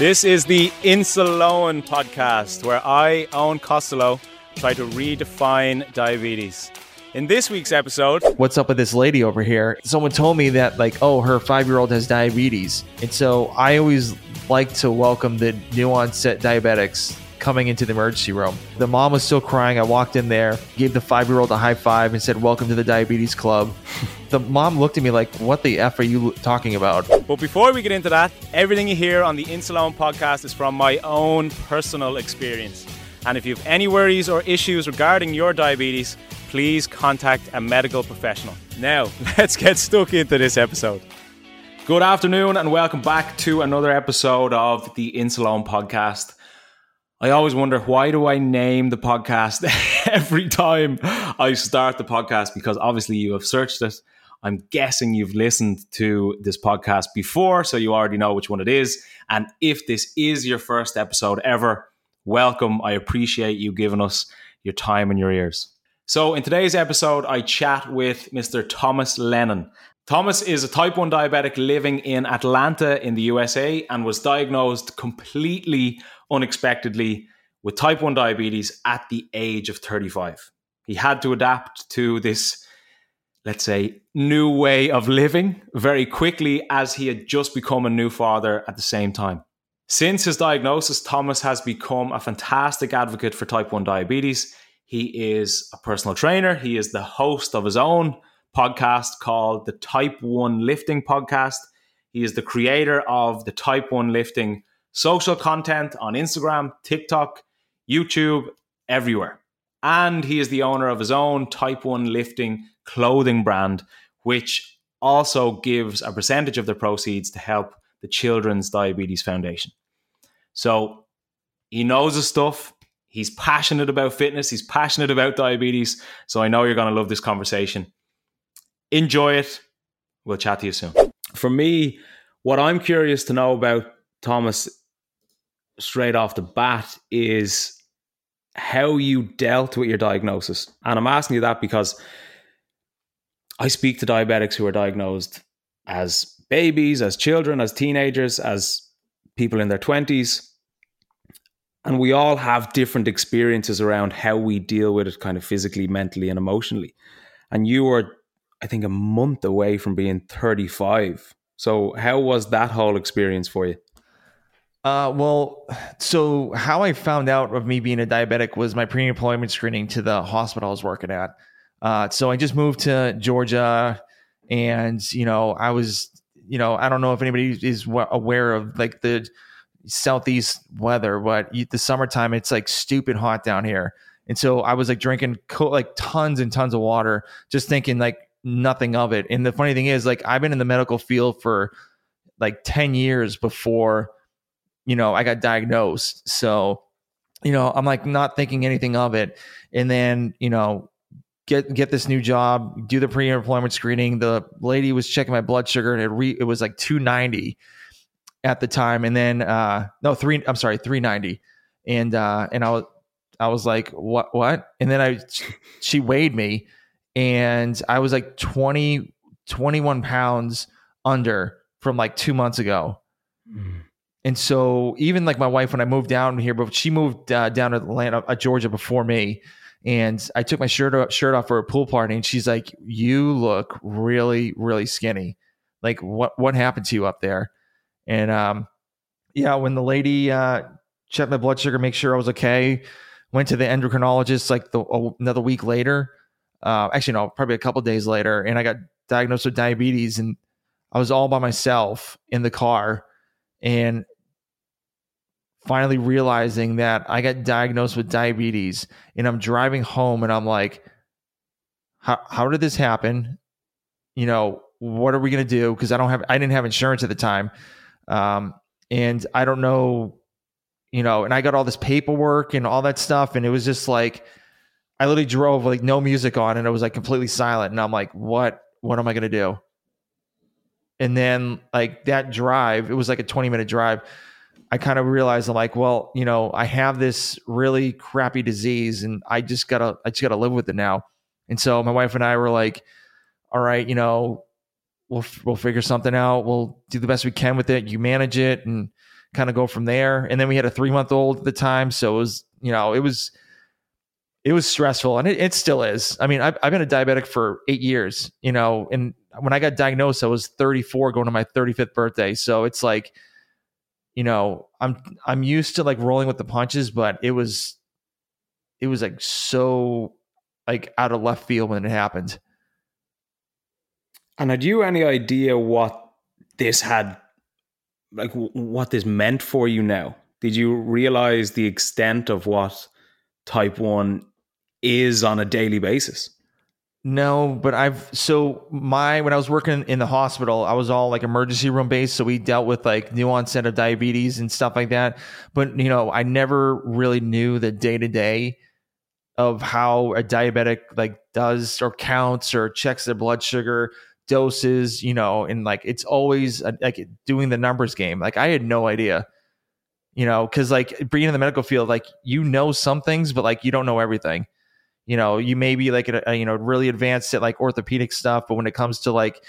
This is the Insuleoin podcast where I, Eoin Costello, try to redefine diabetes. In this week's episode, what's up with this lady over here? Someone told me that, like, oh, her five year old has diabetes. And so I always like to welcome the new onset diabetics coming into the emergency room. The mom was still crying. I walked in there, gave the five year old a high five, and said, Welcome to the diabetes club. the mom looked at me like, What the F are you talking about? But before we get into that, everything you hear on the Insuleoin podcast is from my own personal experience. And if you have any worries or issues regarding your diabetes, please contact a medical professional. Now, let's get stuck into this episode. Good afternoon, and welcome back to another episode of the Insuleoin podcast. I always wonder why do I name the podcast every time I start the podcast because obviously you have searched it. I'm guessing you've listened to this podcast before, so you already know which one it is. And if this is your first episode ever, welcome. I appreciate you giving us your time and your ears. So, in today's episode, I chat with Mr. Thomas Lennon. Thomas is a type 1 diabetic living in Atlanta in the USA and was diagnosed completely unexpectedly with type 1 diabetes at the age of 35. He had to adapt to this, let's say, new way of living very quickly as he had just become a new father at the same time. Since his diagnosis, Thomas has become a fantastic advocate for type 1 diabetes. He is a personal trainer, he is the host of his own podcast called the Type 1 Lifting Podcast. He is the creator of the Type 1 Lifting social content on Instagram, TikTok, YouTube, everywhere. And he is the owner of his own Type 1 lifting clothing brand, which also gives a percentage of the proceeds to help the Children's Diabetes Foundation. So he knows his stuff. He's passionate about fitness. He's passionate about diabetes. So I know you're going to love this conversation. Enjoy it. We'll chat to you soon. For me, what I'm curious to know about Thomas straight off the bat is how you dealt with your diagnosis. And I'm asking you that because I speak to diabetics who are diagnosed as babies, as children, as teenagers, as people in their 20s. And we all have different experiences around how we deal with it kind of physically, mentally, and emotionally. And you were, I think, a month away from being 35. So, how was that whole experience for you? Uh, well, so how I found out of me being a diabetic was my pre-employment screening to the hospital I was working at. Uh, so I just moved to Georgia, and you know, I was, you know, I don't know if anybody is aware of like the southeast weather, but the summertime it's like stupid hot down here, and so I was like drinking co- like tons and tons of water, just thinking like nothing of it. And the funny thing is, like I've been in the medical field for like ten years before you know, I got diagnosed. So, you know, I'm like not thinking anything of it. And then, you know, get get this new job, do the pre-employment screening. The lady was checking my blood sugar and it re, it was like 290 at the time. And then uh no, 3 I'm sorry, 390. And uh and I was I was like, "What what?" And then I she weighed me and I was like 20 21 pounds under from like 2 months ago. And so even like my wife, when I moved down here, but she moved uh, down to Atlanta, uh, Georgia before me. And I took my shirt off, shirt off for a pool party, and she's like, "You look really, really skinny. Like, what what happened to you up there?" And um, yeah, when the lady uh, checked my blood sugar, make sure I was okay, went to the endocrinologist like the, another week later. Uh, actually, no, probably a couple days later, and I got diagnosed with diabetes, and I was all by myself in the car and finally realizing that I got diagnosed with diabetes and I'm driving home and I'm like, how, how did this happen? You know, what are we going to do? Cause I don't have, I didn't have insurance at the time. Um, and I don't know, you know, and I got all this paperwork and all that stuff. And it was just like, I literally drove like no music on and it was like completely silent. And I'm like, what, what am I going to do? And then like that drive, it was like a 20 minute drive. I kind of realized I'm like, well, you know, I have this really crappy disease and I just gotta, I just gotta live with it now. And so my wife and I were like, all right, you know, we'll, we'll figure something out. We'll do the best we can with it. You manage it. And, kind of go from there. And then we had a three month old at the time, so it was you know it was it was stressful, and it, it still is. I mean, I've, I've been a diabetic for eight years, you know, and when I got diagnosed, I was 34, going to my 35th birthday. So it's like, you know, I'm I'm used to like rolling with the punches, but it was it was like so like out of left field when it happened. And had you any idea what this had, like what this meant for you now? Did you realize the extent of what type 1 is on a daily basis? No, but I've so my when I was working in the hospital, I was all like emergency room based, so we dealt with like new onset of diabetes and stuff like that. But you know, I never really knew the day to day of how a diabetic like does or counts or checks their blood sugar doses, you know, and like it's always uh, like doing the numbers game. Like I had no idea, you know, because like being in the medical field, like you know some things, but like you don't know everything you know, you may be like a, a, you know really advanced at like orthopedic stuff, but when it comes to like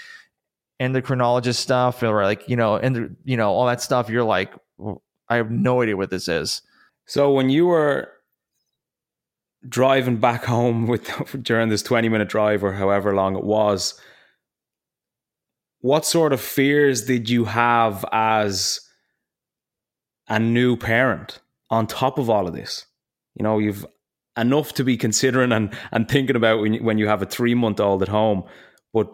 endocrinologist stuff or like you know and you know all that stuff, you're like, I have no idea what this is. So when you were driving back home with during this 20 minute drive or however long it was what sort of fears did you have as a new parent on top of all of this you know you've enough to be considering and, and thinking about when you, when you have a three month old at home. But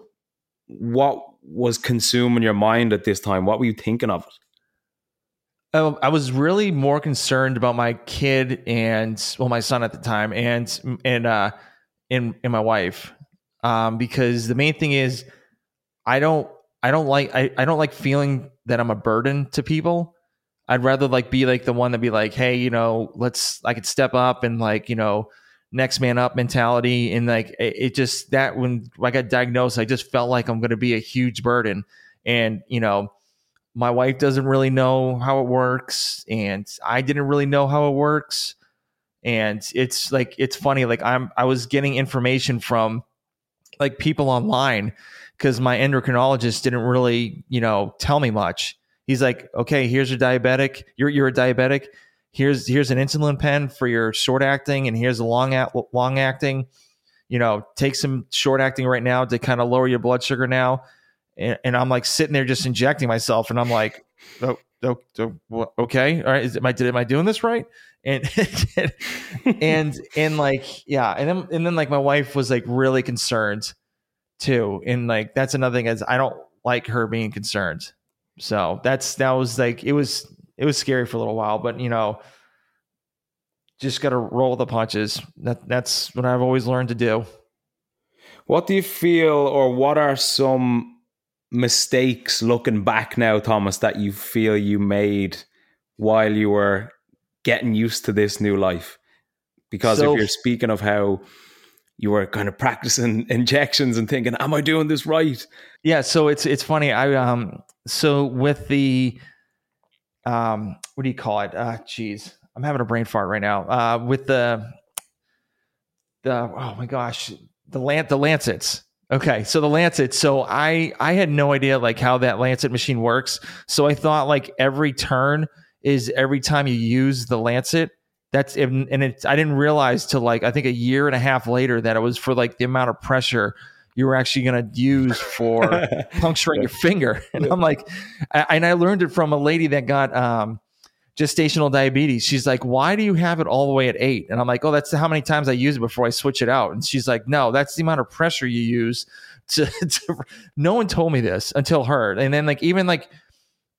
what was consuming your mind at this time? What were you thinking of? Oh, I was really more concerned about my kid and well, my son at the time, and and uh, and, and my wife, um, because the main thing is, I don't I don't like I, I don't like feeling that I'm a burden to people. I'd rather like be like the one that be like, hey, you know, let's I could step up and like, you know, next man up mentality. And like it, it just that when I got diagnosed, I just felt like I'm gonna be a huge burden. And, you know, my wife doesn't really know how it works, and I didn't really know how it works. And it's like it's funny, like I'm I was getting information from like people online because my endocrinologist didn't really, you know, tell me much he's like, okay, here's your diabetic. You're you're a diabetic. Here's here's an insulin pen for your short acting, and here's a long long acting. You know, take some short acting right now to kind of lower your blood sugar now. And, and, I'm like sitting there just injecting myself, and I'm like, oh, oh, oh okay, all right, is, am I did am I doing this right? And and and like yeah, and then and then like my wife was like really concerned too, and like that's another thing is I don't like her being concerned so that's that was like it was it was scary for a little while, but you know, just got to roll the punches. That that's what I've always learned to do. What do you feel, or what are some mistakes looking back now, Thomas, that you feel you made while you were getting used to this new life? Because so, if you're speaking of how you were kind of practicing injections and thinking, "Am I doing this right?" Yeah, so it's it's funny. I um so with the um what do you call it? Uh jeez. I'm having a brain fart right now. Uh with the the oh my gosh, the lant the lancets. Okay, so the lancet. So I I had no idea like how that lancet machine works. So I thought like every turn is every time you use the lancet. That's and it's I didn't realize till like I think a year and a half later that it was for like the amount of pressure you were actually going to use for puncturing your finger. And I'm like, I, and I learned it from a lady that got um, gestational diabetes. She's like, why do you have it all the way at eight? And I'm like, oh, that's how many times I use it before I switch it out. And she's like, no, that's the amount of pressure you use. To, to no one told me this until her. And then like even like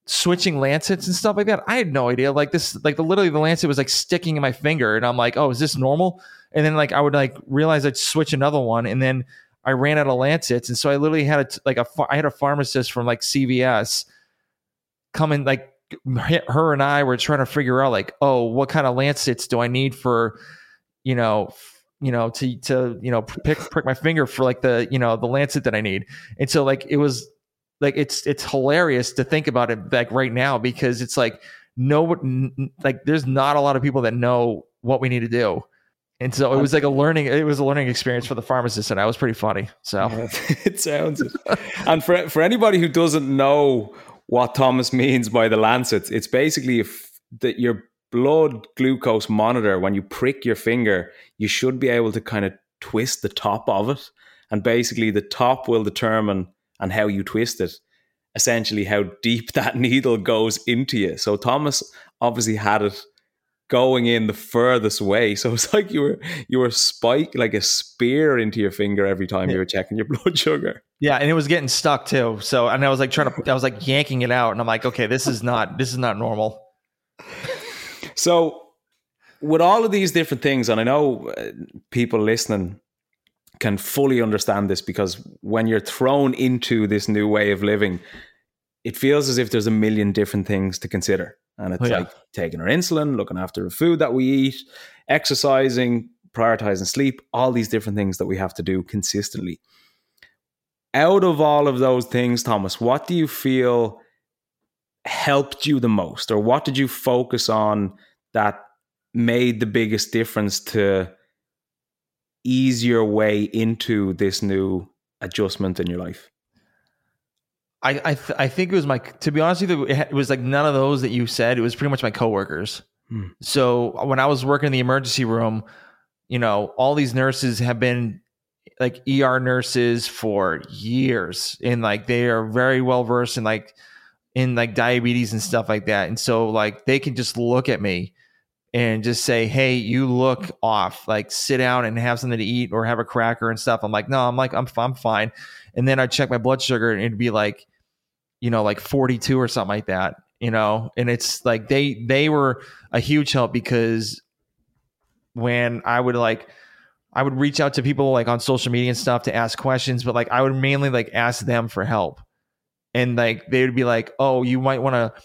switching lancets and stuff like that. I had no idea. Like this, like the literally the lancet was like sticking in my finger, and I'm like, oh, is this normal? And then like I would like realize I'd switch another one, and then I ran out of lancets, and so I literally had a like a I had a pharmacist from like CVS come in like her and I were trying to figure out like oh what kind of lancets do I need for you know you know to to you know pick prick my finger for like the you know the lancet that I need. And so like it was like it's it's hilarious to think about it like right now because it's like no like there's not a lot of people that know what we need to do and so it was like a learning it was a learning experience for the pharmacist and that was pretty funny so it sounds and for for anybody who doesn't know what Thomas means by the lancets. It's basically if that your blood glucose monitor, when you prick your finger, you should be able to kind of twist the top of it. And basically, the top will determine and how you twist it, essentially, how deep that needle goes into you. So, Thomas obviously had it going in the furthest way. So it's like you were you were spike like a spear into your finger every time you were checking your blood sugar. Yeah, and it was getting stuck too. So and I was like trying to I was like yanking it out and I'm like, okay, this is not this is not normal. So with all of these different things, and I know uh, people listening can fully understand this because when you're thrown into this new way of living, it feels as if there's a million different things to consider. And it's oh, yeah. like taking our insulin, looking after the food that we eat, exercising, prioritizing sleep, all these different things that we have to do consistently. Out of all of those things, Thomas, what do you feel helped you the most? Or what did you focus on that made the biggest difference to ease your way into this new adjustment in your life? I I, th- I think it was my to be honest with you, it was like none of those that you said. It was pretty much my coworkers. Hmm. So when I was working in the emergency room, you know, all these nurses have been like ER nurses for years, and like they are very well versed in like in like diabetes and stuff like that. And so like they can just look at me and just say, "Hey, you look off. Like sit down and have something to eat or have a cracker and stuff." I'm like, "No, I'm like I'm I'm fine." And then I'd check my blood sugar and it'd be like you know, like 42 or something like that, you know, and it's like they they were a huge help because when I would like I would reach out to people like on social media and stuff to ask questions, but like I would mainly like ask them for help. And like they would be like, "Oh, you might want to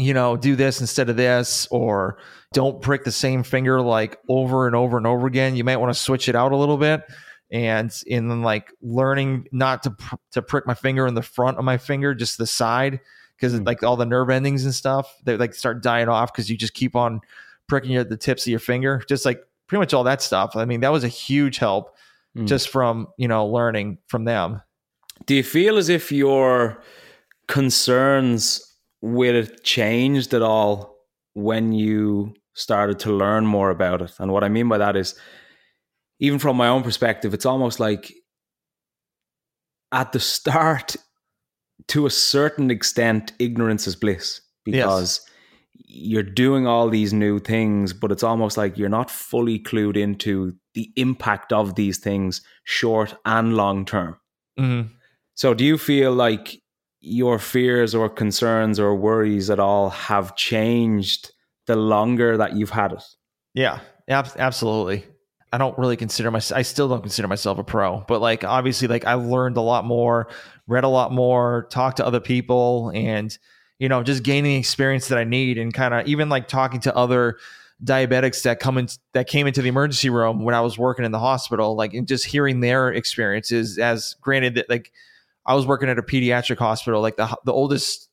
you know, do this instead of this or don't prick the same finger like over and over and over again. You might want to switch it out a little bit." And in then like learning not to pr- to prick my finger in the front of my finger, just the side, because mm. like all the nerve endings and stuff they like start dying off because you just keep on pricking at the tips of your finger, just like pretty much all that stuff. I mean, that was a huge help mm. just from you know learning from them. Do you feel as if your concerns with it changed at all when you started to learn more about it? And what I mean by that is even from my own perspective, it's almost like at the start, to a certain extent, ignorance is bliss because yes. you're doing all these new things, but it's almost like you're not fully clued into the impact of these things, short and long term. Mm-hmm. So, do you feel like your fears or concerns or worries at all have changed the longer that you've had it? Yeah, ab- absolutely. I don't really consider myself I still don't consider myself a pro, but like obviously like I learned a lot more, read a lot more, talked to other people and you know, just gaining experience that I need and kind of even like talking to other diabetics that come in that came into the emergency room when I was working in the hospital, like and just hearing their experiences as granted that like I was working at a pediatric hospital, like the the oldest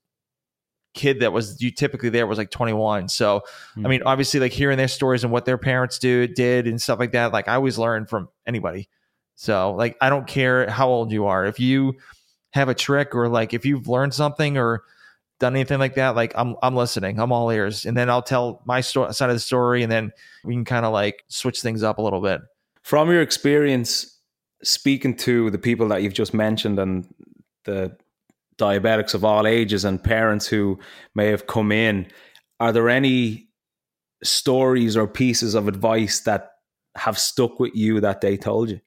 kid that was you typically there was like 21 so mm-hmm. i mean hmm. obviously like hearing their stories and what their parents do did and stuff like that like i always learn from anybody. So like i don't care how old you are. If you have a trick or like if you've learned something or done anything like that like i'm i'm listening. I'm all ears. And then i'll tell my sto- side of the story and then we can kind of like switch things up a little bit. From your experience speaking to the people that you've just mentioned and the diabetics of all ages and parents who may have come in, are there any stories or pieces of advice that have stuck with you that they told you?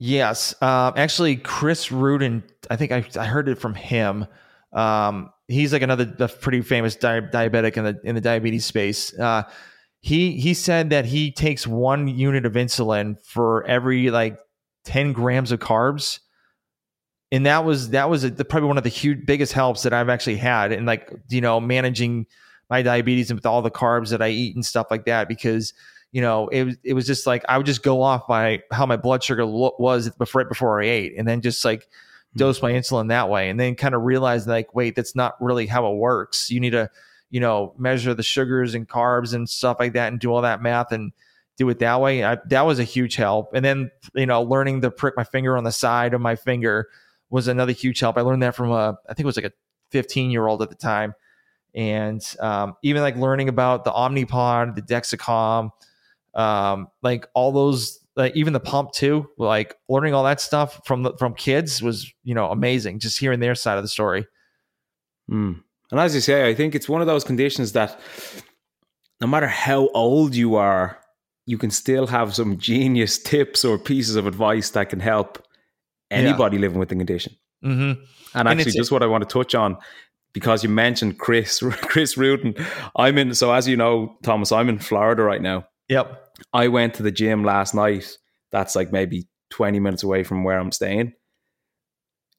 Yes, uh, actually, Chris Ruden. I think I, I heard it from him. Um, he's like another pretty famous di- diabetic in the in the diabetes space. Uh, he he said that he takes one unit of insulin for every like ten grams of carbs and that was that was a, the, probably one of the huge biggest helps that I've actually had in like you know managing my diabetes and with all the carbs that I eat and stuff like that because you know it was it was just like I would just go off by how my blood sugar lo- was before, right before I ate and then just like hmm. dose my insulin that way and then kind of realize like wait that's not really how it works. You need to you know measure the sugars and carbs and stuff like that and do all that math and do it that way. I, that was a huge help. And then you know learning to prick my finger on the side of my finger was another huge help. I learned that from a, I think it was like a 15 year old at the time. And um, even like learning about the Omnipod, the Dexcom, um, like all those, like even the pump too, like learning all that stuff from the, from kids was, you know, amazing. Just hearing their side of the story. Mm. And as you say, I think it's one of those conditions that no matter how old you are, you can still have some genius tips or pieces of advice that can help anybody yeah. living with the condition. Mm-hmm. And actually, just what I want to touch on, because you mentioned Chris, Chris Ruden. I'm in, so as you know, Thomas, I'm in Florida right now. Yep. I went to the gym last night. That's like maybe 20 minutes away from where I'm staying.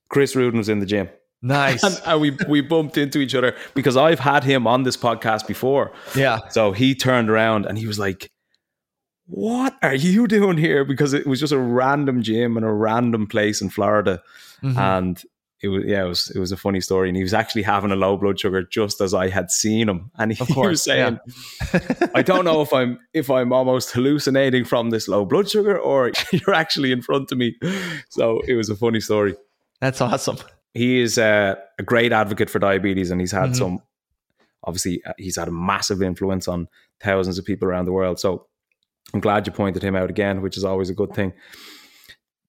Chris Ruden was in the gym. Nice. and, and, we we bumped into each other because I've had him on this podcast before. Yeah. So he turned around and he was like, "What are you doing here?" Because it was just a random gym in a random place in Florida, mm-hmm. and it was yeah, it was it was a funny story. And he was actually having a low blood sugar just as I had seen him, and he, course, was saying, yeah. "I don't know if I'm if I'm almost hallucinating from this low blood sugar or you're actually in front of me." So it was a funny story. That's awesome he is a, a, great advocate for diabetes, and he's had mm-hmm. some. Obviously, uh, he's had a massive influence on thousands of people around the world. So I'm glad you pointed him out again, which is always a good thing.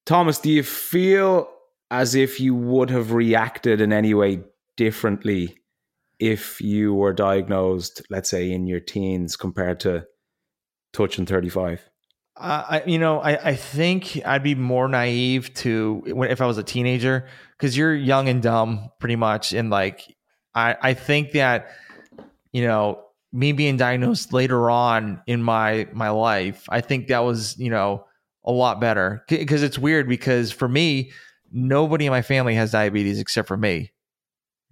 Thomas, do you feel as if you would have reacted in any way differently if you were diagnosed, let's say, in your teens compared to touching 35? Uh, I, you know, I, I think I'd be more naive to if I was a teenager because you're young and dumb pretty much. And like, I, I think that, you know, me being diagnosed later on in my, my life, I think that was, you know, a lot better because it's weird because for me, nobody in my family has diabetes except for me.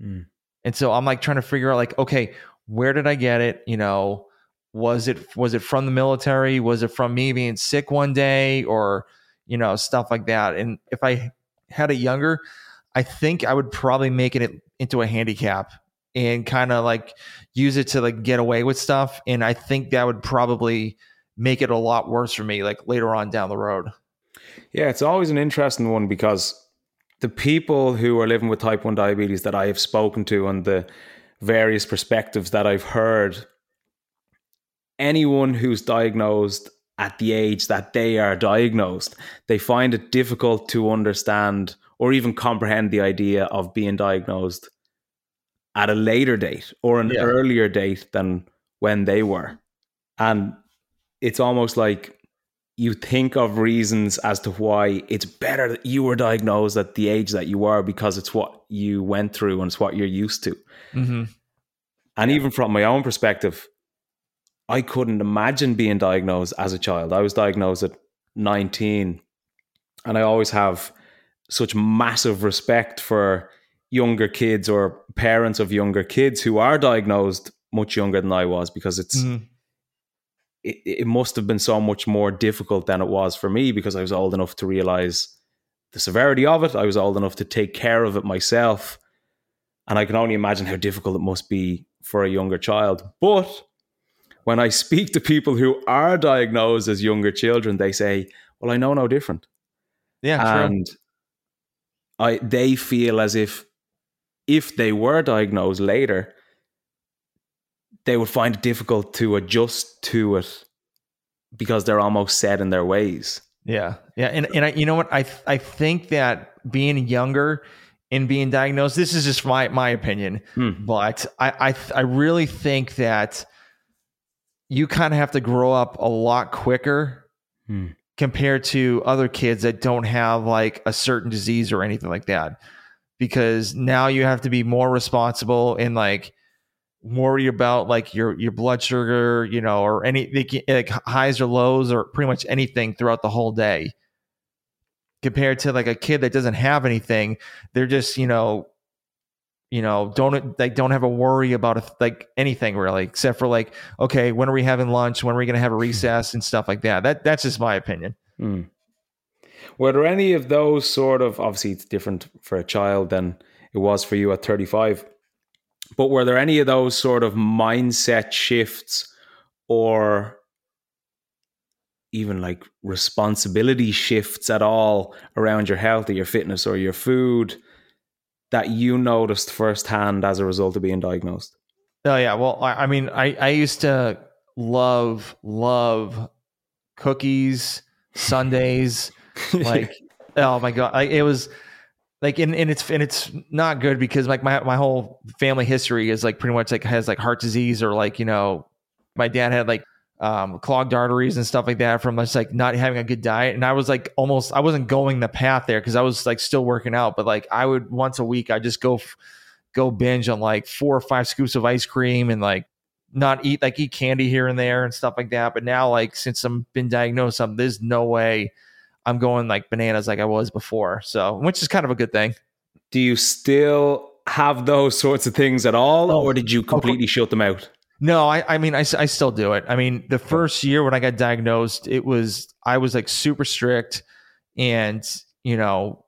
Mm. And so I'm like trying to figure out like, okay, where did I get it? You know, was it was it from the military? Was it from me being sick one day or you know stuff like that? And if I had it younger, I think I would probably make it into a handicap and kind of like use it to like get away with stuff. And I think that would probably make it a lot worse for me like later on down the road. Yeah, it's always an interesting one because the people who are living with type 1 diabetes that I have spoken to and the various perspectives that I've heard, anyone who's diagnosed at the age that they are diagnosed, they find it difficult to understand or even comprehend the idea of being diagnosed at a later date or an yeah. earlier date than when they were. And it's almost like you think of reasons as to why it's better that you were diagnosed at the age that you were because it's what you went through and it's what you're used to. Mm-hmm. And yeah. even from my own perspective, I couldn't imagine being diagnosed as a child. I was diagnosed at 19, and I always have such massive respect for younger kids or parents of younger kids who are diagnosed much younger than I was because it's mm. it, it must have been so much more difficult than it was for me because I was old enough to realize the severity of it. I was old enough to take care of it myself. And I can only imagine how difficult it must be for a younger child. But when I speak to people who are diagnosed as younger children, they say, Well, I know no different. Yeah. And true. I they feel as if if they were diagnosed later, they would find it difficult to adjust to it because they're almost set in their ways. Yeah, yeah, and and I, you know what? I I think that being younger and being diagnosed, this is just my my opinion, hmm. but I I I really think that you kind of have to grow up a lot quicker hmm. compared to other kids that don't have like a certain disease or anything like that because now you have to be more responsible and like worry about like your your blood sugar you know or any like highs or lows or pretty much anything throughout the whole day. Compared to like a kid that doesn't have anything they're just you know you know don't like don't have a worry about a, like anything really except for like okay when are we having lunch? When are we going to have a recess and stuff like that? That that's just my opinion. Hmm. Were there any of those sort of obviously it's different for a child than it was for you at 35 but were there any of those sort of mindset shifts or even like responsibility shifts at all around your health or your fitness or your food that you noticed firsthand as a result of being diagnosed? Oh yeah, well, I, I mean, I I used to love love cookies, sundaes, like oh my god, it was like and, and it's and it's not good because like my my whole family history is like pretty much like has like heart disease or like you know my dad had like um, clogged arteries and stuff like that from just like not having a good diet. And I was like almost, I wasn't going the path there because I was like still working out, but like I would once a week, I just go, f- go binge on like four or five scoops of ice cream and like not eat, like eat candy here and there and stuff like that. But now, like, since I'm been diagnosed, I'm, there's no way I'm going like bananas like I was before. So, which is kind of a good thing. Do you still have those sorts of things at all, Oh, or did you completely shut them out? No, I, I mean, I, I still do it. I mean, the first year when I got diagnosed, it was, I was like super strict and, you know,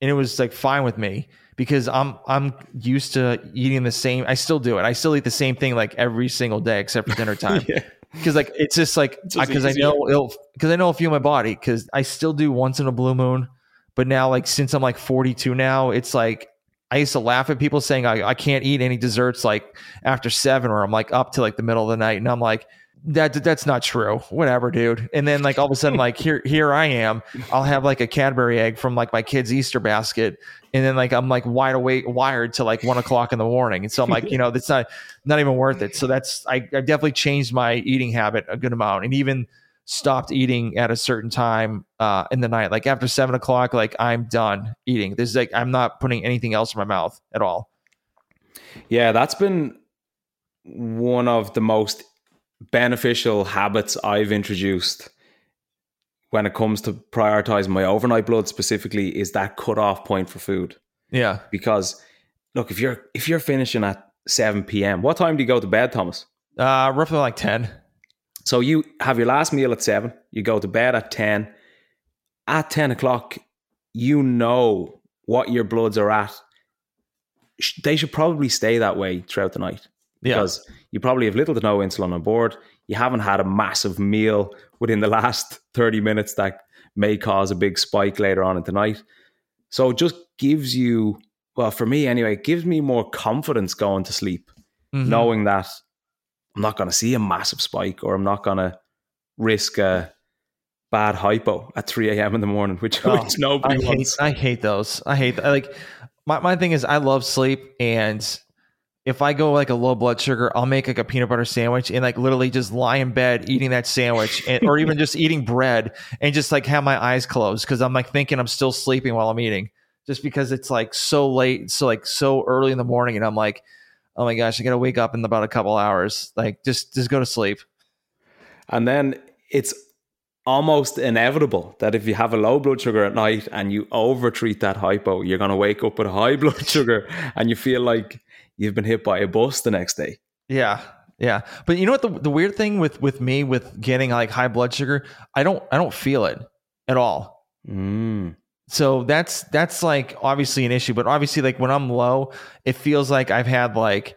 and it was like fine with me because I'm, I'm used to eating the same, I still do it. I still eat the same thing like every single day except for dinner time. Yeah. Cause like, it's just like, because I know it'll, cause I know it'll feel my body cause I still do once in a blue moon. But now, like, since I'm like 42 now, it's like, I used to laugh at people saying I, I can't eat any desserts like after seven or I'm like up to like the middle of the night and I'm like that that's not true whatever dude and then like all of a sudden like here here I am I'll have like a Cadbury egg from like my kid's Easter basket and then like I'm like wide awake wired to like one o'clock in the morning and so I'm like you know that's not not even worth it so that's I, I definitely changed my eating habit a good amount and even stopped eating at a certain time uh, in the night. Like after seven o'clock, like I'm done eating. This is like I'm not putting anything else in my mouth at all. Yeah, that's been one of the most beneficial habits I've introduced when it comes to prioritizing my overnight blood specifically is that cutoff point for food. Yeah. Because look, if you're if you're finishing at 7 p.m., what time do you go to bed, Thomas? Uh, roughly like 10. So you have your last meal at seven, you go to bed at 10. At 10 o'clock, you know what your bloods are at. They should probably stay that way throughout the night Yeah. because you probably have little to no insulin on board. You haven't had a massive meal within the last 30 minutes that may cause a big spike later on in the night. So it just gives you, well, for me anyway, it gives me more confidence going to sleep, Mhm. knowing that I'm not going to see a massive spike or I'm not going to risk a bad hypo at 3 a.m. in the morning, which, Oh, which nobody I hate. I hate those. I hate like my, my thing is I love sleep and if I go like a low blood sugar, I'll make like a peanut butter sandwich and like literally just lie in bed eating that sandwich and, or even just eating bread and just like have my eyes closed because I'm like thinking I'm still sleeping while I'm eating just because it's like so late, so like so early in the morning and I'm like, oh my gosh, I gotta wake up in about a couple hours. Like just just go to sleep. And then it's almost inevitable that if you have a low blood sugar at night and you overtreat that hypo, you're to wake up with a high blood sugar and you feel like you've been hit by a bus the next day. Yeah. Yeah. But you know what the, the weird thing with with me with getting like high blood sugar, I don't I don't feel it at all. Mm. So that's that's like obviously an issue, but obviously like when I'm low, it feels like I've had like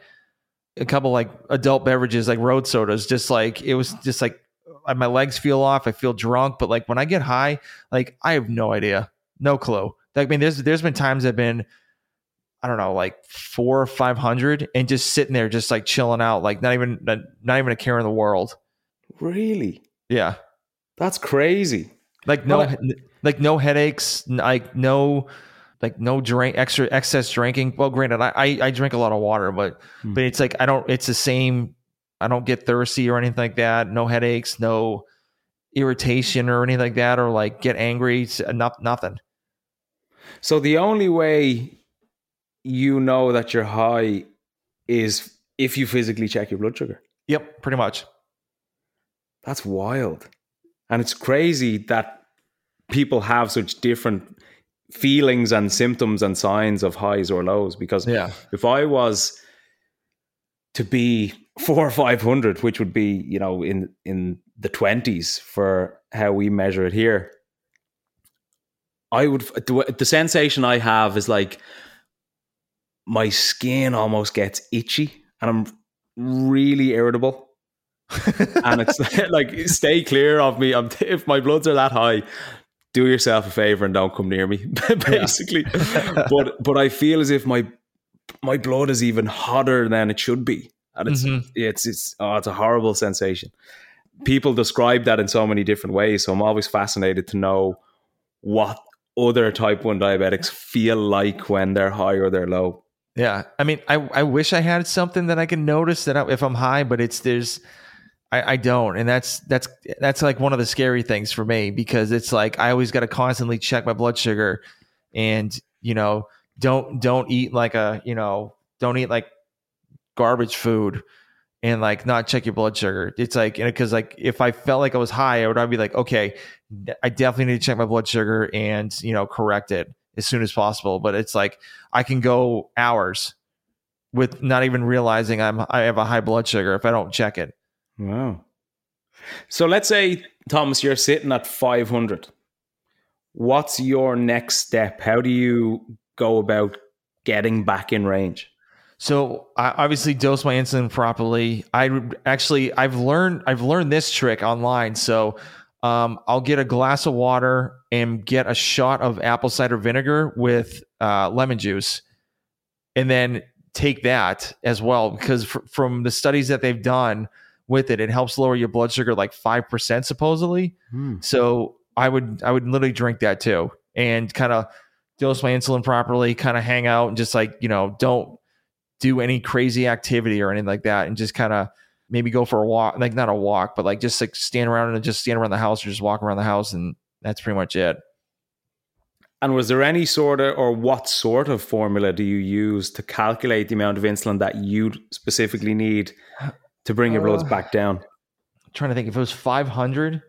a couple like adult beverages like road sodas just like it was just like uh, my legs feel off, I feel drunk, but like when I get high, like I have no idea. No clue. Like, I mean there's there's been times I've been I don't know, like four or five hundred, and just sitting there, just like chilling out, like not even not even a care in the world. Really? Yeah, That's crazy. like no, like no headaches, like no, like no drink, extra excess drinking. Well, granted, I I, I drink a lot of water, but Hmm. but it's like I don't. It's the same. I don't get thirsty or anything like that. No headaches, no irritation or anything like that, or like get angry. It's not nothing. So the only way you know that you're high is if you physically check your blood sugar. Yep, pretty much. That's wild. And it's crazy that people have such different feelings and symptoms and signs of highs or lows because Yeah, if I was to be four or five hundred, which would be, you know, in in the twenties for how we measure it here, I would the, the sensation I have is like my skin almost gets itchy and I'm really irritable. and it's like stay clear of me. I'm, if my bloods are that high, do yourself a favor and don't come near me. Basically, but but I feel as if my my blood is even hotter than it should be, and it's mm-hmm. it's it's oh, it's a horrible sensation. People describe that in so many different ways, so I'm always fascinated to know what other type one diabetics feel like when they're high or they're low. Yeah, I mean, I I wish I had something that I can notice that I, if I'm high, but it's there's I, I don't, and that's that's that's like one of the scary things for me because it's like I always got to constantly check my blood sugar, and you know don't don't eat like a you know don't eat like garbage food and like not check your blood sugar. It's like because like if I felt like I was high, I would I'd be like, okay, I definitely need to check my blood sugar and you know correct it as soon as possible. But it's like I can go hours with not even realizing I'm I have a high blood sugar if I don't check it. Wow. So let's say, Thomas, you're sitting at 500. What's your next step? How do you go about getting back in range? So I obviously dose my insulin properly. I actually I've learned I've learned this trick online. So um, I'll get a glass of water and get a shot of apple cider vinegar with uh, lemon juice, and then take that as well because fr- from the studies that they've done, with it. It helps lower your blood sugar like five percent supposedly. Hmm. So I would I would literally drink that too and kind of dose my insulin properly, kind of hang out and just like you know don't do any crazy activity or anything like that, and just kind of maybe go for a walk, like not a walk, but like just like stand around and just stand around the house or just walk around the house, and that's pretty much it. And was there any sort of, or what sort of formula do you use to calculate the amount of insulin that you specifically need to bring your bloods uh, back down? I'm trying to think if it was 500,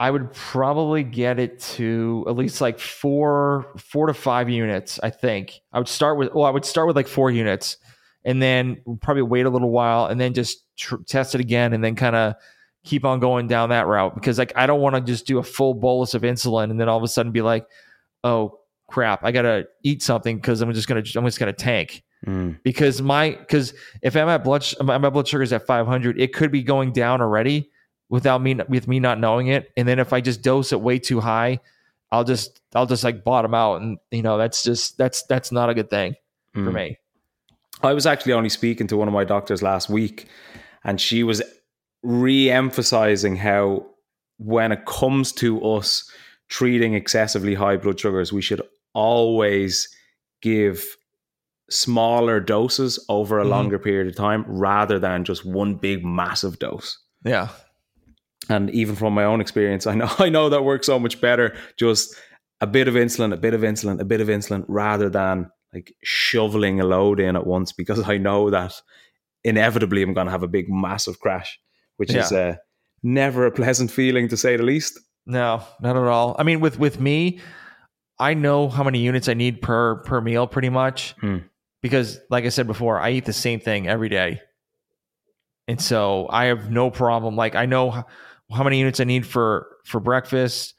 I would probably get it to at least like four, four to five units. I think I would start with. Well, I would start with like four units, and then probably wait a little while, and then just tr- test it again, and then kind of keep on going down that route because like I don't want to just do a full bolus of insulin and then all of a sudden be like, oh crap, I gotta eat something because I'm just gonna I'm just gonna tank. Mm. Because my because if I'm at blood my blood sugar is at 500, it could be going down already without me with me not knowing it. And then if I just dose it way too high, I'll just I'll just like bottom out, and you know that's just that's that's not a good thing mm. for me. I was actually only speaking to one of my doctors last week, and she was re-emphasizing how when it comes to us treating excessively high blood sugars, we should always give smaller doses over a mm-hmm. longer period of time rather than just one big massive dose. Yeah. And even from my own experience, I know I know that works so much better just a bit of insulin, a bit of insulin, a bit of insulin rather than like shoveling a load in at once because I know that inevitably I'm going to have a big massive crash, which yeah. is uh, never a pleasant feeling to say the least. No, not at all. I mean with with me, I know how many units I need per per meal pretty much. Hmm because like I said before, I eat the same thing every day. And so I have no problem. Like I know how, how many units I need for for breakfast,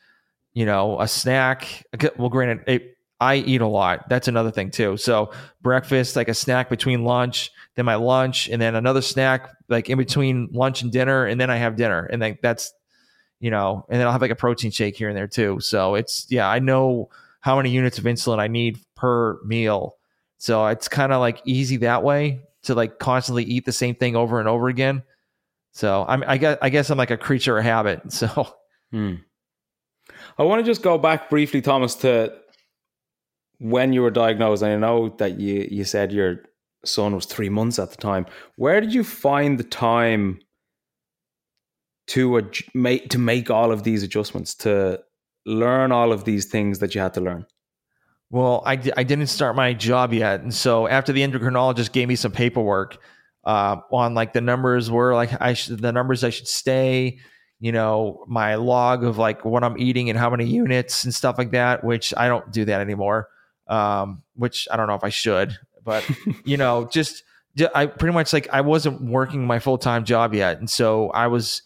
you know, a snack. Well, granted, it, I eat a lot. That's another thing too. So breakfast, like a snack between lunch, then my lunch, and then another snack like in between lunch and dinner, and then I have dinner, and then that's, you know, and then I'll have like a protein shake here and there too. So it's yeah, I know how many units of insulin I need per meal so it's kind of like easy that way to like constantly eat the same thing over and over again. So I'm, I guess, I guess I'm like a creature of habit. So, hmm. I want to just go back briefly, Thomas, to when you were diagnosed. I know that you, you said your son was three months at the time. Where did you find the time to ad- make to make all of these adjustments to learn all of these things that you had to learn? Well, I d- I didn't start my job yet, and so after the endocrinologist gave me some paperwork uh, on like the numbers were like I sh- the numbers I should stay, you know, my log of like what I'm eating and how many units and stuff like that. Which I don't do that anymore. Um, which I don't know if I should, but you know, just I pretty much like I wasn't working my full time job yet, and so I was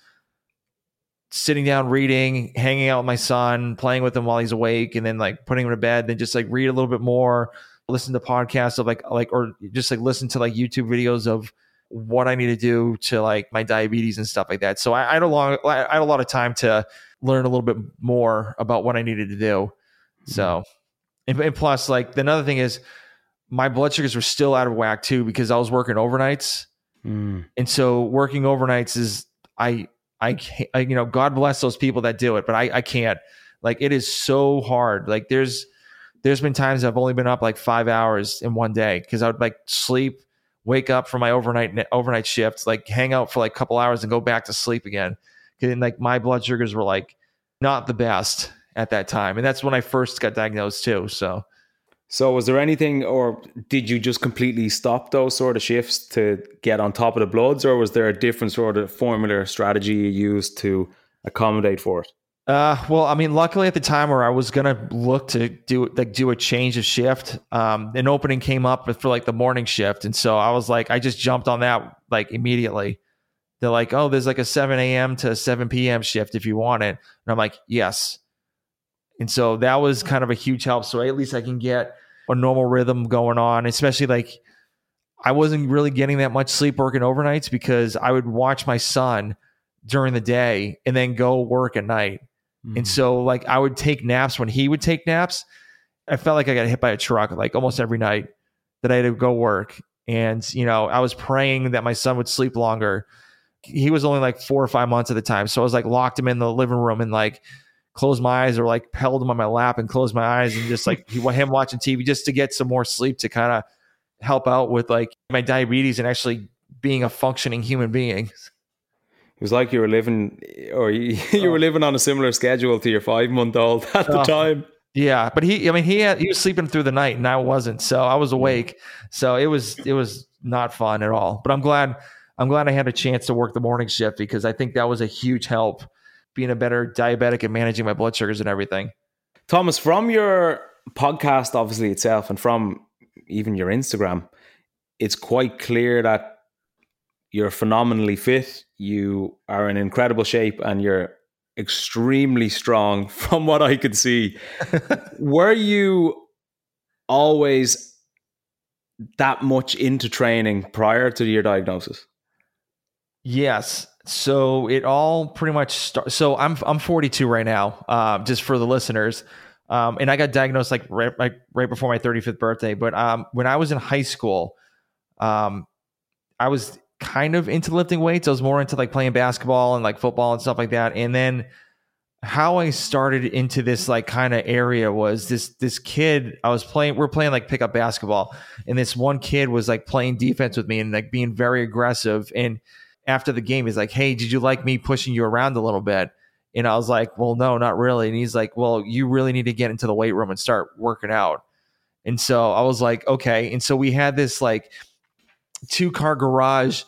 sitting down reading, hanging out with my son, playing with him while he's awake, and then like putting him to bed, then just like read a little bit more, listen to podcasts of like like or just like listen to like YouTube videos of what I need to do to like my diabetes and stuff like that. So I, I had a long, I had a lot of time to learn a little bit more about what I needed to do. So, and, and plus, like another thing is, my blood sugars were still out of whack too because I was working overnights, Mm. and so working overnights is I I can't, I, you know God bless those people that do it, but I I can't. Like it is so hard. Like there's there's been times I've only been up like five hours in one day because I would like sleep, wake up from my overnight overnight shift, like hang out for like a couple hours and go back to sleep again. And like my blood sugars were like not the best at that time, and that's when I first got diagnosed too. So So, was there anything, or did you just completely stop those sort of shifts to get on top of the bloods, or was there a different sort of formula or strategy you used to accommodate for it? Uh, well, I mean, luckily at the time where I was gonna look to do like do a change of shift, um, an opening came up for like the morning shift, and so I was like, I just jumped on that like immediately. They're like, oh, there's like a 7 a.m. to 7 p.m. shift if you want it, and I'm like, yes. And so that was kind of a huge help. So at least I can get a normal rhythm going on, especially like I wasn't really getting that much sleep working overnights because I would watch my son during the day and then go work at night. Mm. And so like I would take naps when he would take naps. I felt like I got hit by a truck like almost every night that I had to go work. And, you know, I was praying that my son would sleep longer. He was only like four or five months at the time. So I was like locked him in the living room and like closed my eyes or like held him on my lap and closed my eyes and just like he, him watching TV just to get some more sleep to kind of help out with like my diabetes and actually being a functioning human being. It was like you were living, eh, or you, you were living on a similar schedule to your five month old at the Oh. time. Yeah, but he I mean he had he was sleeping through the night and I wasn't. So I was awake. So it was it was not fun at all. But I'm glad I'm glad I had a chance to work the morning shift because I think that was a huge help being a better diabetic and managing my blood sugars and everything. Thomas, from your podcast, obviously itself, and from even your Instagram, it's quite clear that you're phenomenally fit. You are in incredible shape, and you're extremely strong. From what I could see, were you always that much into training prior to your diagnosis? Yes. So it all pretty much start. So I'm I'm 42 right now. Uh, just for the listeners, um, and I got diagnosed like right like right before my 35th birthday. But um, when I was in high school, um, I was kind of into lifting weights. I was more into like playing basketball and like football and stuff like that. And then how I started into this like kind of area was this this kid I was playing we're playing like pickup basketball and this one kid was like playing defense with me and like being very aggressive and after the game he's like hey did you like me pushing you around a little bit? And I was like well no not really. And he's like well you really need to get into the weight room and start working out. And so I was like okay. And so we had this like two car garage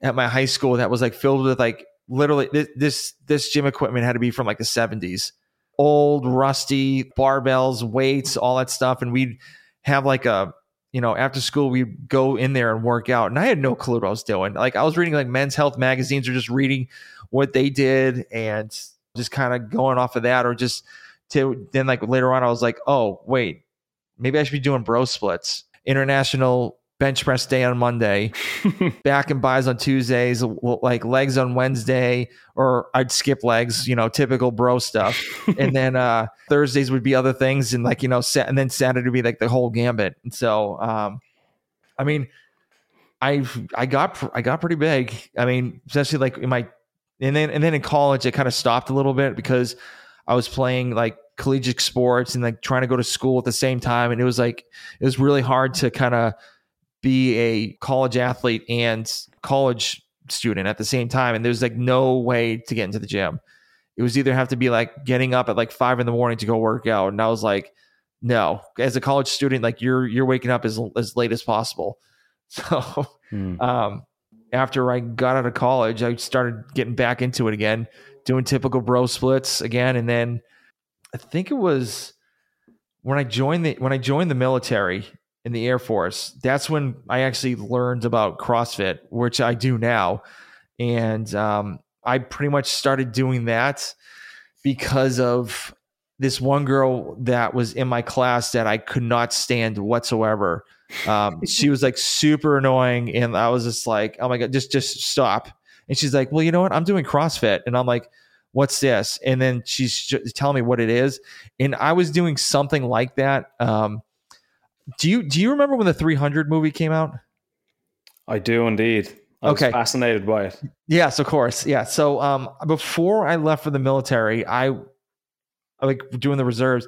at my high school that was like filled with like literally this this, this gym equipment had to be from like the 70s old rusty barbells weights all that stuff. And we'd have like a you know after school we'd go in there and work out and i had no clue what i was doing. Like i was reading like men's health magazines or just reading what they did and just kind of going off of that or just to then like later on i was like oh wait maybe i should be doing bro splits. International bench press day on monday back and buys on Tuesdays, like legs on Wednesday, or I'd skip legs, you know, typical bro stuff. and then uh, Thursdays would be other things, and like you know, sa- and then Saturday would be like the whole gambit. And so, um, I mean, I I got pr- I got pretty big. I mean, especially like in my and then and then in college, it kind of stopped a little bit because I was playing like collegiate sports and like trying to go to school at the same time, and it was like it was really hard to kind of be a college athlete and college student at the same time and there's like no way to get into the gym. It was either have to be like getting up at like five in the morning to go work out and i was like no. As a college student like you're you're waking up as as late as possible. So Hmm. um after i got out of college i started getting back into it again doing typical bro splits again and then i think it was when i joined the when i joined the military in the Air Force, that's when I actually learned about CrossFit, which I do now. And um, I pretty much started doing that because of this one girl that was in my class that I could not stand whatsoever. Um, she was like super annoying, and I was just like, "Oh my god, just just stop!" And she's like, "Well, you know what? I'm doing CrossFit," and I'm like, "What's this?" And then she's telling me what it is, and I was doing something like that. Um, do you do you remember when the 300 movie came out? I do indeed. I okay. was fascinated by it. Yes, of course. Yeah. So um, before I left for the military, I like doing the reserves.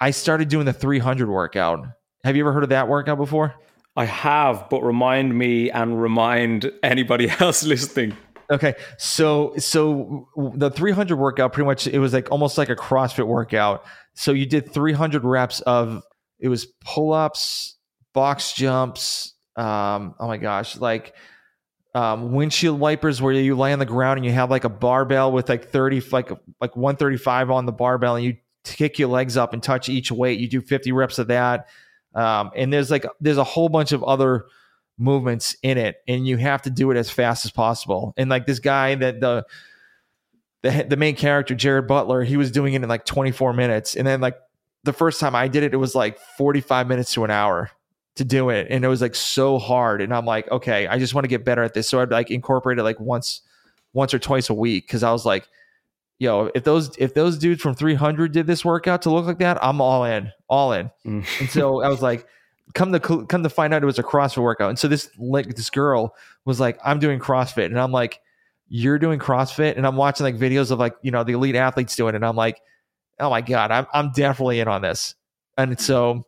I started doing the 300 workout. Have you ever heard of that workout before? I have, but remind me and remind anybody else listening. Okay, so so the 300 workout pretty much it was like almost like a CrossFit workout. So you did 300 reps of it was pull ups, box jumps. Um, oh my gosh, like um, windshield wipers where you lay on the ground and you have like a barbell with like 30 like like 135 on the barbell and you kick your legs up and touch each weight. You do 50 reps of that. Um, and there's like there's a whole bunch of other movements in it and you have to do it as fast as possible. And like this guy that the the, the main character Gerard Butler he was doing it in like 24 minutes. And then like the first time i did it it was like 45 minutes to an hour to do it and it was like so hard and i'm like okay i just want to get better at this. So i'd like incorporate it like once once or twice a week because i was like yo if those if those dudes from 300 did this workout to look like that i'm all in all in. Mm. and so i was like come to come to find out it was a crossfit workout and so this like this girl was like i'm doing crossfit and i'm like you're doing crossfit? And i'm watching like videos of like you know the elite athletes doing it and i'm like oh my god i'm, I'm definitely in on this and so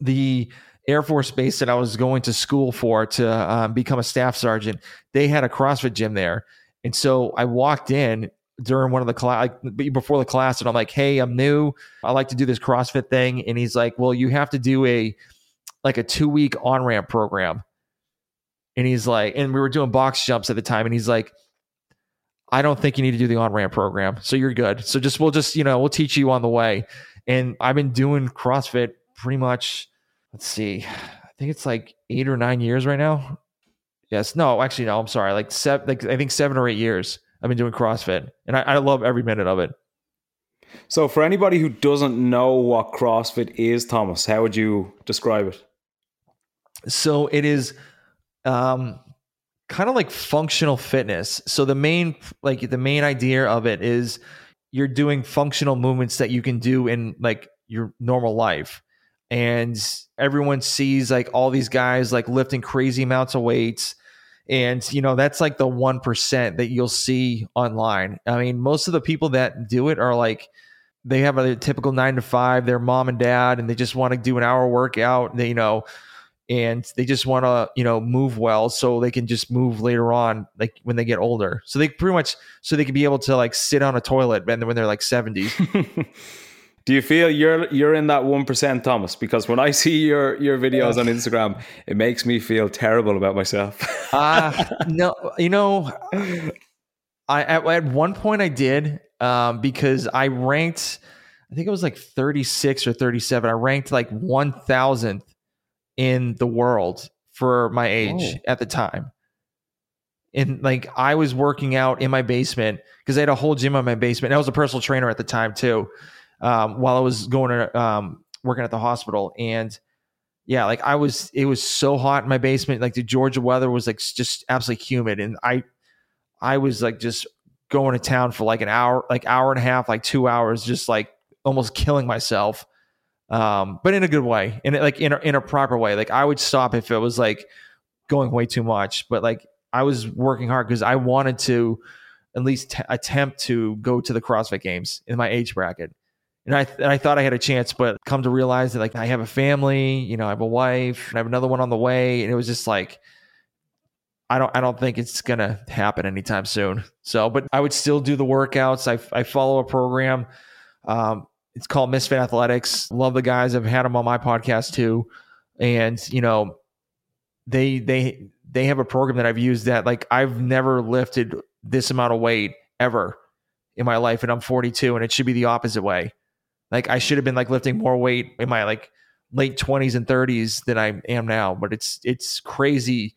the Air Force Base that I was going to school for to um, become a staff sergeant, they had a CrossFit gym there. And so I walked in during one of the class, like before the class, and I'm like, "Hey, I'm new. I like to do this CrossFit thing." And he's like, "Well, you have to do a like a two week on ramp program." And he's like, and we were doing box jumps at the time, and he's like, "I don't think you need to do the on ramp program, so you're good. So just we'll just you know we'll teach you on the way." And I've been doing CrossFit pretty much let's see, I think it's like eight or nine years right now. Yes, no, actually, no, I'm sorry, like seven, like I think seven or eight years. I've been doing CrossFit, and I, I love every minute of it. So, for anybody who doesn't know what CrossFit is, Thomas, how would you describe it? So, it is um, kind of like functional fitness. So, the main like the main idea of it is you're doing functional movements that you can do in like your normal life. And everyone sees like all these guys like lifting crazy amounts of weights. And you know that's like the 1% that you'll see online. I mean most of the people that do it are like they have a typical 9 to 5 their mom and dad and they just want to do an hour workout they you know and they just want to you know move well so they can just move later on like when they get older so they pretty much so they can be able to like sit on a toilet when they're like 70s Do you feel you're you're in that one percent, Thomas? Because when I see your your videos on Instagram, it makes me feel terrible about myself. uh no, you know, I at, at one point I did um, because I ranked, I think it was like thirty six or thirty seven. I ranked like one thousandth in the world for my age oh. at the time. And like I was working out in my basement because I had a whole gym in my basement. And I was a personal trainer at the time too um, while I was going to um, working at the hospital. And yeah, like I was, it was so hot in my basement. Like the Georgia weather was like just absolutely humid, and I, I was like just going to town for like an hour, like hour and a half, like two hours, just like almost killing myself. Um, but in a good way, in like in a, in a proper way. Like I would stop if it was like going way too much, but like I was working hard because I wanted to at least t- attempt to go to the CrossFit Games in my age bracket and I and I thought I had a chance, but come to realize that like I have a family, you know, I have a wife, and I have another one on the way, and it was just like I don't I don't think it's gonna happen anytime soon. So, but I would still do the workouts. I I follow a program. Um, it's called Misfit Athletics. Love the guys. I've had them on my podcast too, and you know, they they they have a program that I've used that like I've never lifted this amount of weight ever in my life, and I'm 42, and it should be the opposite way like I should have been like lifting more weight in my like late 20s and 30s than I am now, but it's it's crazy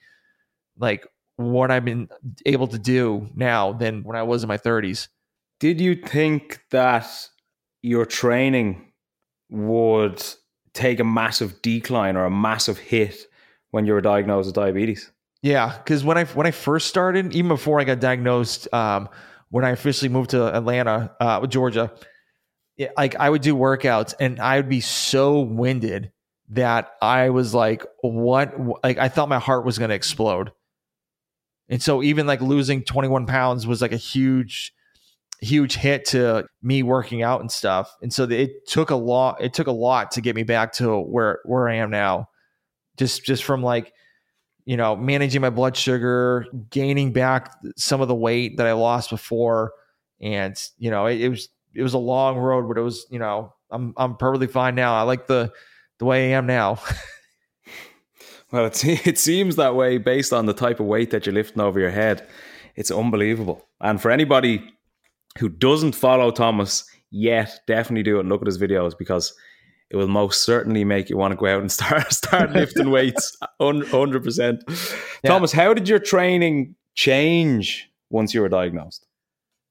like what I've been able to do now than when I was in my 30s. Did you think that your training would take a massive decline or a massive hit when you were diagnosed with diabetes. Yeah, because when I when I first started, even before I got diagnosed, um, when I officially moved to Atlanta, uh, Georgia, yeah, like I would do workouts and I would be so winded that I was like, what? Like I thought my heart was going to explode. And so even like losing 21 pounds was like a huge, huge hit to me working out and stuff. And so it took a lot, it took a lot to get me back to where, where I am now. Just, just from like, you know, managing my blood sugar, gaining back some of the weight that I lost before. And, you know, it, it was, it was a long road, but it was, you know, I'm, I'm perfectly fine now. I like the, the way I am now. well, it, it seems that way based on the type of weight that you're lifting over your head. It's unbelievable. And for anybody who doesn't follow Thomas yet, definitely do it and look at his videos because it will most certainly make you want to go out and start start lifting weights 100%. Yeah. Thomas, how did your training change once you were diagnosed?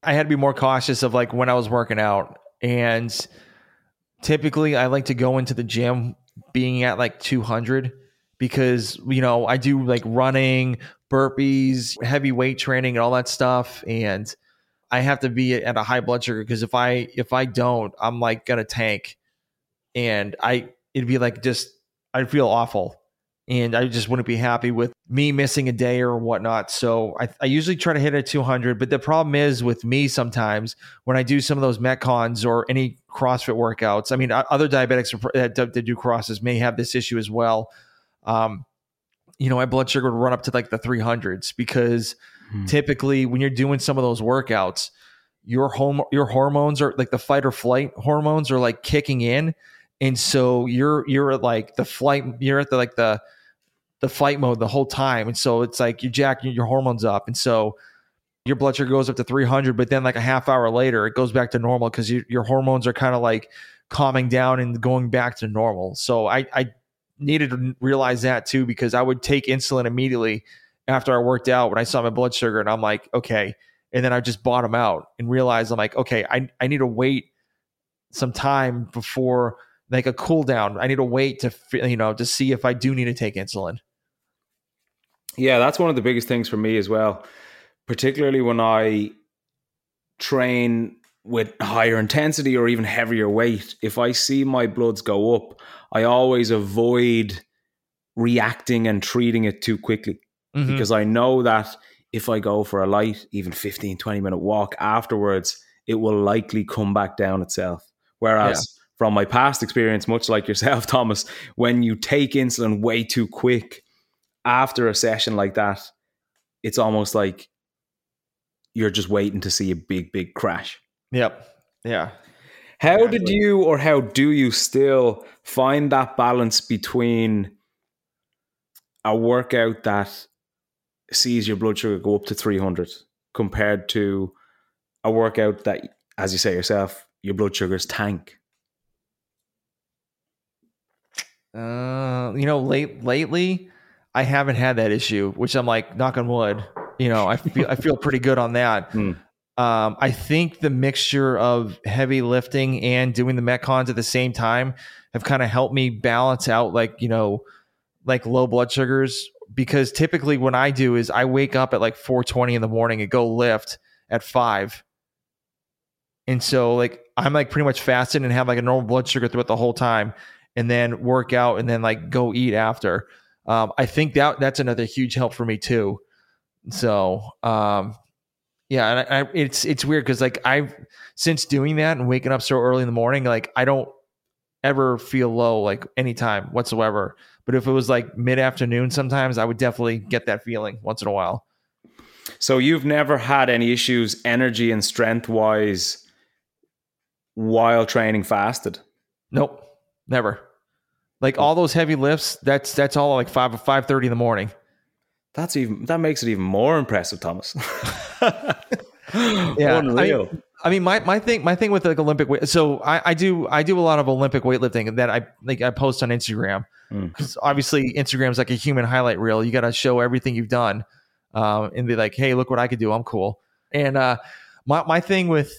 I had to be more cautious of like when I was working out and typically I like to go into the gym being at like 200 because you know I do like running, burpees, heavy weight training, and all that stuff, and I have to be at a high blood sugar because if I if I don't, I'm like gonna tank, and I it'd be like just I'd feel awful, and I just wouldn't be happy with me missing a day or whatnot. So I, I usually try to hit at 200. But the problem is with me sometimes when I do some of those Metcons or any CrossFit workouts, I mean, other diabetics that, that do crosses may have this issue as well. Um, you know, my blood sugar would run up to like the 300s because hmm. typically when you're doing some of those workouts, your home your hormones are like the fight or flight hormones are like kicking in. And so you're you're like the flight you're at the like the the flight mode the whole time. And so it's like you're jacking your hormones up. And so your blood sugar goes up to 300 but then like a half hour later it goes back to normal because you, your hormones are kind of like calming down and going back to normal. So I, I needed to realize that too because i would take insulin immediately after i worked out when i saw my blood sugar and i'm like okay and then i just bottom out and realize i'm like okay i, I need to wait some time before like a cool down. I need to wait to you know to see if I do need to take insulin. Yeah, that's one of the biggest things for me as well, particularly when I train with higher intensity or even heavier weight. If I see my bloods go up, I always avoid reacting and treating it too quickly mm-hmm. because I know that if I go for a light, even 15, 20 minute walk afterwards, it will likely come back down itself. Whereas from my past experience, much like yourself, Thomas, when you take insulin way too quick after a session like that, it's almost like you're just waiting to see a big, big crash. Yep. Yeah. How did you or how do you still find that balance between a workout that sees your blood sugar go up to 300 compared to a workout that, as you say yourself, your blood sugars tank? Uh, you know, late lately, I haven't had that issue, which I'm like, knock on wood. You know, I feel I feel pretty good on that. Mm. Um, I think the mixture of heavy lifting and doing the metcons at the same time have kind of helped me balance out, like you know, like low blood sugars. Because typically, what I do is I wake up at like 4:20 in the morning and go lift at five, and so like I'm like pretty much fasted and have like a normal blood sugar throughout the whole time and then work out and then like go eat after. Um, I think that that's another huge help for me too. So, um, yeah, and I, I, it's it's weird because like I've since doing that and waking up so early in the morning, like I don't ever feel low like anytime whatsoever. But if it was like mid afternoon, sometimes I would definitely get that feeling once in a while. So you've never had any issues, energy and strength wise, while training fasted? Nope. Never. Like all those heavy lifts, that's that's all like five five thirty in the morning. That's even that makes it even more impressive, Thomas. yeah, Unreal. I mean, I mean, my, my thing my thing with like Olympic weight. So I, I do I do a lot of Olympic weightlifting that I like I post on Instagram because mm. obviously Instagram is like a human highlight reel. You got to show everything you've done, um, and be like, hey, look what I could do. I'm cool. And uh, my my thing with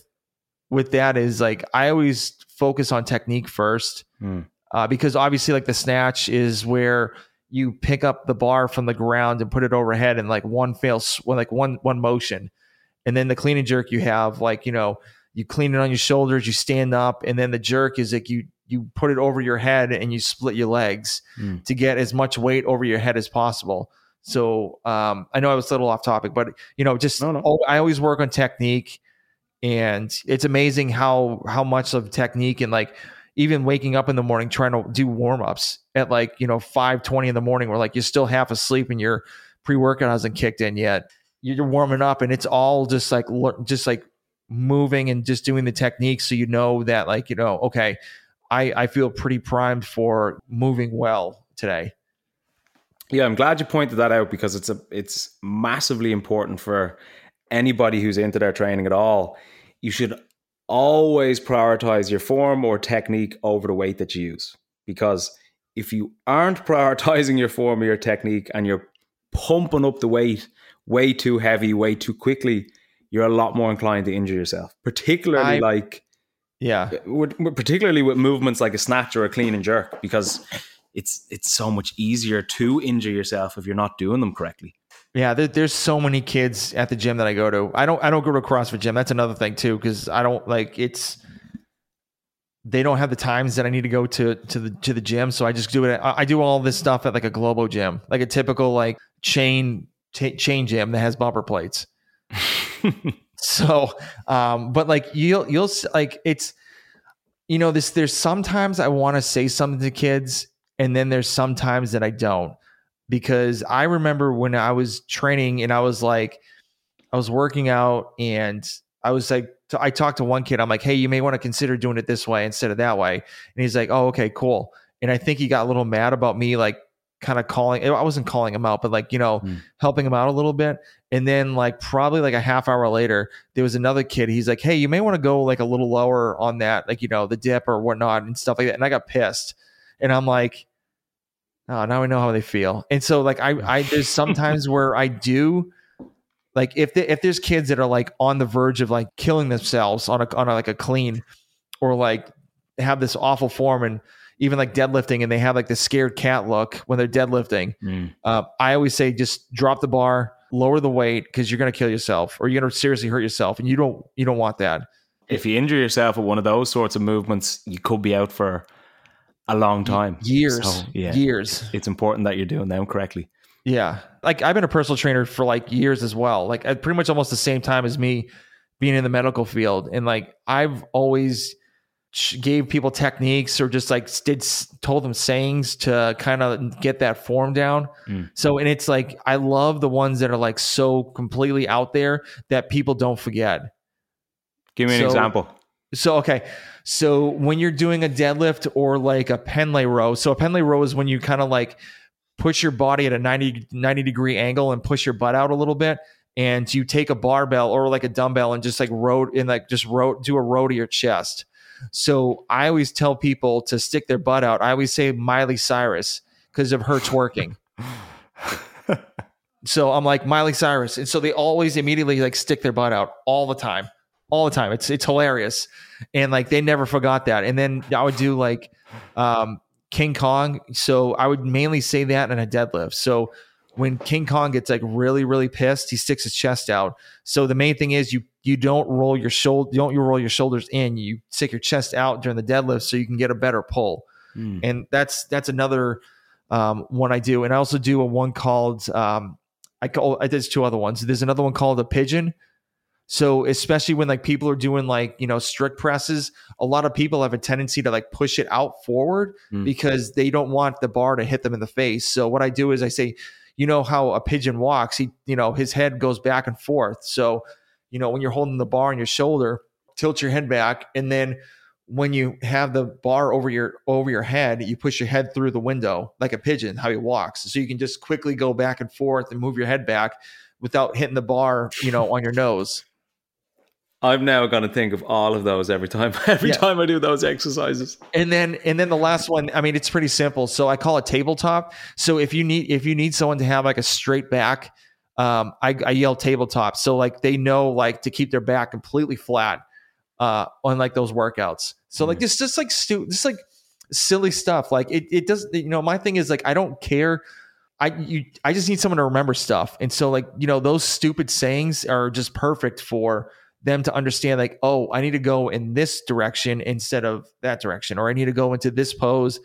with that is like I always focus on technique first Mm. uh, because obviously like the snatch is where you pick up the bar from the ground and put it overhead in like one fail s- like one one motion and then the clean and jerk you have like you know you clean it on your shoulders you stand up and then the jerk is like you you put it over your head and you split your legs Mm. to get as much weight over your head as possible so um, i know i was a little off topic but you know just No, no. i always work on technique and it's amazing how how much of technique and like even waking up in the morning trying to do warm-ups at like you know 5.20 in the morning where like you're still half asleep and your pre-workout hasn't kicked in yet you're warming up and it's all just like just like moving and just doing the technique so you know that like you know okay i i feel pretty primed for moving well today Yeah, I'm glad you pointed that out because it's a it's massively important for anybody who's into their training at all. You should always prioritize your form or technique over the weight that you use because if you aren't prioritizing your form or your technique and you're pumping up the weight way too heavy, way too quickly, you're a lot more inclined to injure yourself. Particularly I- like yeah with, particularly with movements like a snatch or a clean and jerk because it's it's so much easier to injure yourself if you're not doing them correctly. Yeah, there, there's so many kids at the gym that I go to. I don't I don't go to a CrossFit gym. That's another thing too, because I don't like it's. They don't have the times that I need to go to to the to the gym, so I just do it. I, I do all this stuff at like a Globo gym, like a typical like chain ta chain gym that has bumper plates. So, um, but like you'll you'll like it's, you know, this there's sometimes I want to say something to kids, and then there's sometimes that I don't, because I remember when I was training and I was like, I was working out and I was like, I talked to one kid. I'm like, hey, you may want to consider doing it this way instead of that way, and he's like, oh, okay, cool. And I think he got a little mad about me like kind of calling. I wasn't calling him out, but like you know, Hmm. helping him out a little bit. And then like probably like a half hour later, there was another kid. He's like, "Hey, you may want to go like a little lower on that, like you know, the dip or whatnot and stuff like that." And I got pissed, and I'm like, "Oh, now I know how they feel." And so like I, I there's sometimes where I do, like if the, if there's kids that are like on the verge of like killing themselves on a on a, like a clean, or like have this awful form and even like deadlifting and they have like the scared cat look when they're deadlifting uh, I always say just drop the bar, lower the weight because you're going to kill yourself or you're going to seriously hurt yourself, and you don't you don't want that. If you injure yourself with one of those sorts of movements, you could be out for a long time. Years, So, yeah, years, it's important that you're doing them correctly. yeah. Like I've been a personal trainer for like years as well, like at pretty much almost the same time as me being in the medical field, and like I've always gave people techniques or just like did told them sayings to kind of get that form down. Mm. So and it's like I love the ones that are like so completely out there that people don't forget. Give me an example. So okay, so when you're doing a deadlift or like a Pendlay row, so a Pendlay row is when you kind of like push your body at a 90, 90 degree angle and push your butt out a little bit, and you take a barbell or like a dumbbell and just like row and like just row do a row to your chest. So I always tell people to stick their butt out. I always say Miley Cyrus because of her twerking. So I'm like Miley Cyrus, and so they always immediately like stick their butt out all the time, all the time. It's it's hilarious, and like they never forgot that. And then I would do like um, King Kong. So I would mainly say that in a deadlift. So when King Kong gets like really really pissed, he sticks his chest out. So the main thing is you you don't roll your shoulder, don't you roll your shoulders in. You stick your chest out during the deadlift so you can get a better pull Mm. and that's that's another um, one I do. And I also do a one called um, I call I there's two other ones. There's another one called a pigeon. So especially when like people are doing like you know strict presses, a lot of people have a tendency to like push it out forward Mm. because they don't want the bar to hit them in the face. So what I do is I say, you know how a pigeon walks, he you know his head goes back and forth. So you know when you're holding the bar on your shoulder, tilt your head back, and then when you have the bar over your over your head, you push your head through the window like a pigeon, how he walks. So you can just quickly go back and forth and move your head back without hitting the bar, you know, on your nose. I'm now going to think of all of those every time. Every Yeah. time I do those exercises. And then and then the last one, I mean, it's pretty simple. So I call it tabletop. So if you need if you need someone to have like a straight back, um, I, I yell tabletop. So like they know like to keep their back completely flat. uh, on like those workouts. So like Mhm. just just like stu- just like silly stuff. Like it it doesn't. you know my thing is like I don't care. I you I just need someone to remember stuff. And so like you know those stupid sayings are just perfect for them to understand like oh I need to go in this direction instead of that direction or I need to go into this pose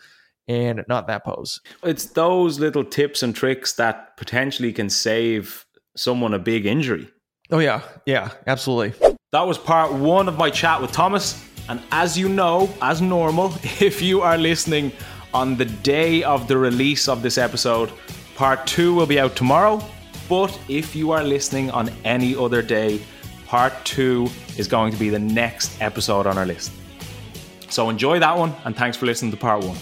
and not that pose. It's those little tips and tricks that potentially can save someone a big injury. Oh yeah, yeah, absolutely. That was part one of my chat with Thomas. And as you know, as normal, if you are listening on the day of the release of this episode, part two will be out tomorrow. But if you are listening on any other day, part two is going to be the next episode on our list. So enjoy that one, and thanks for listening to part one.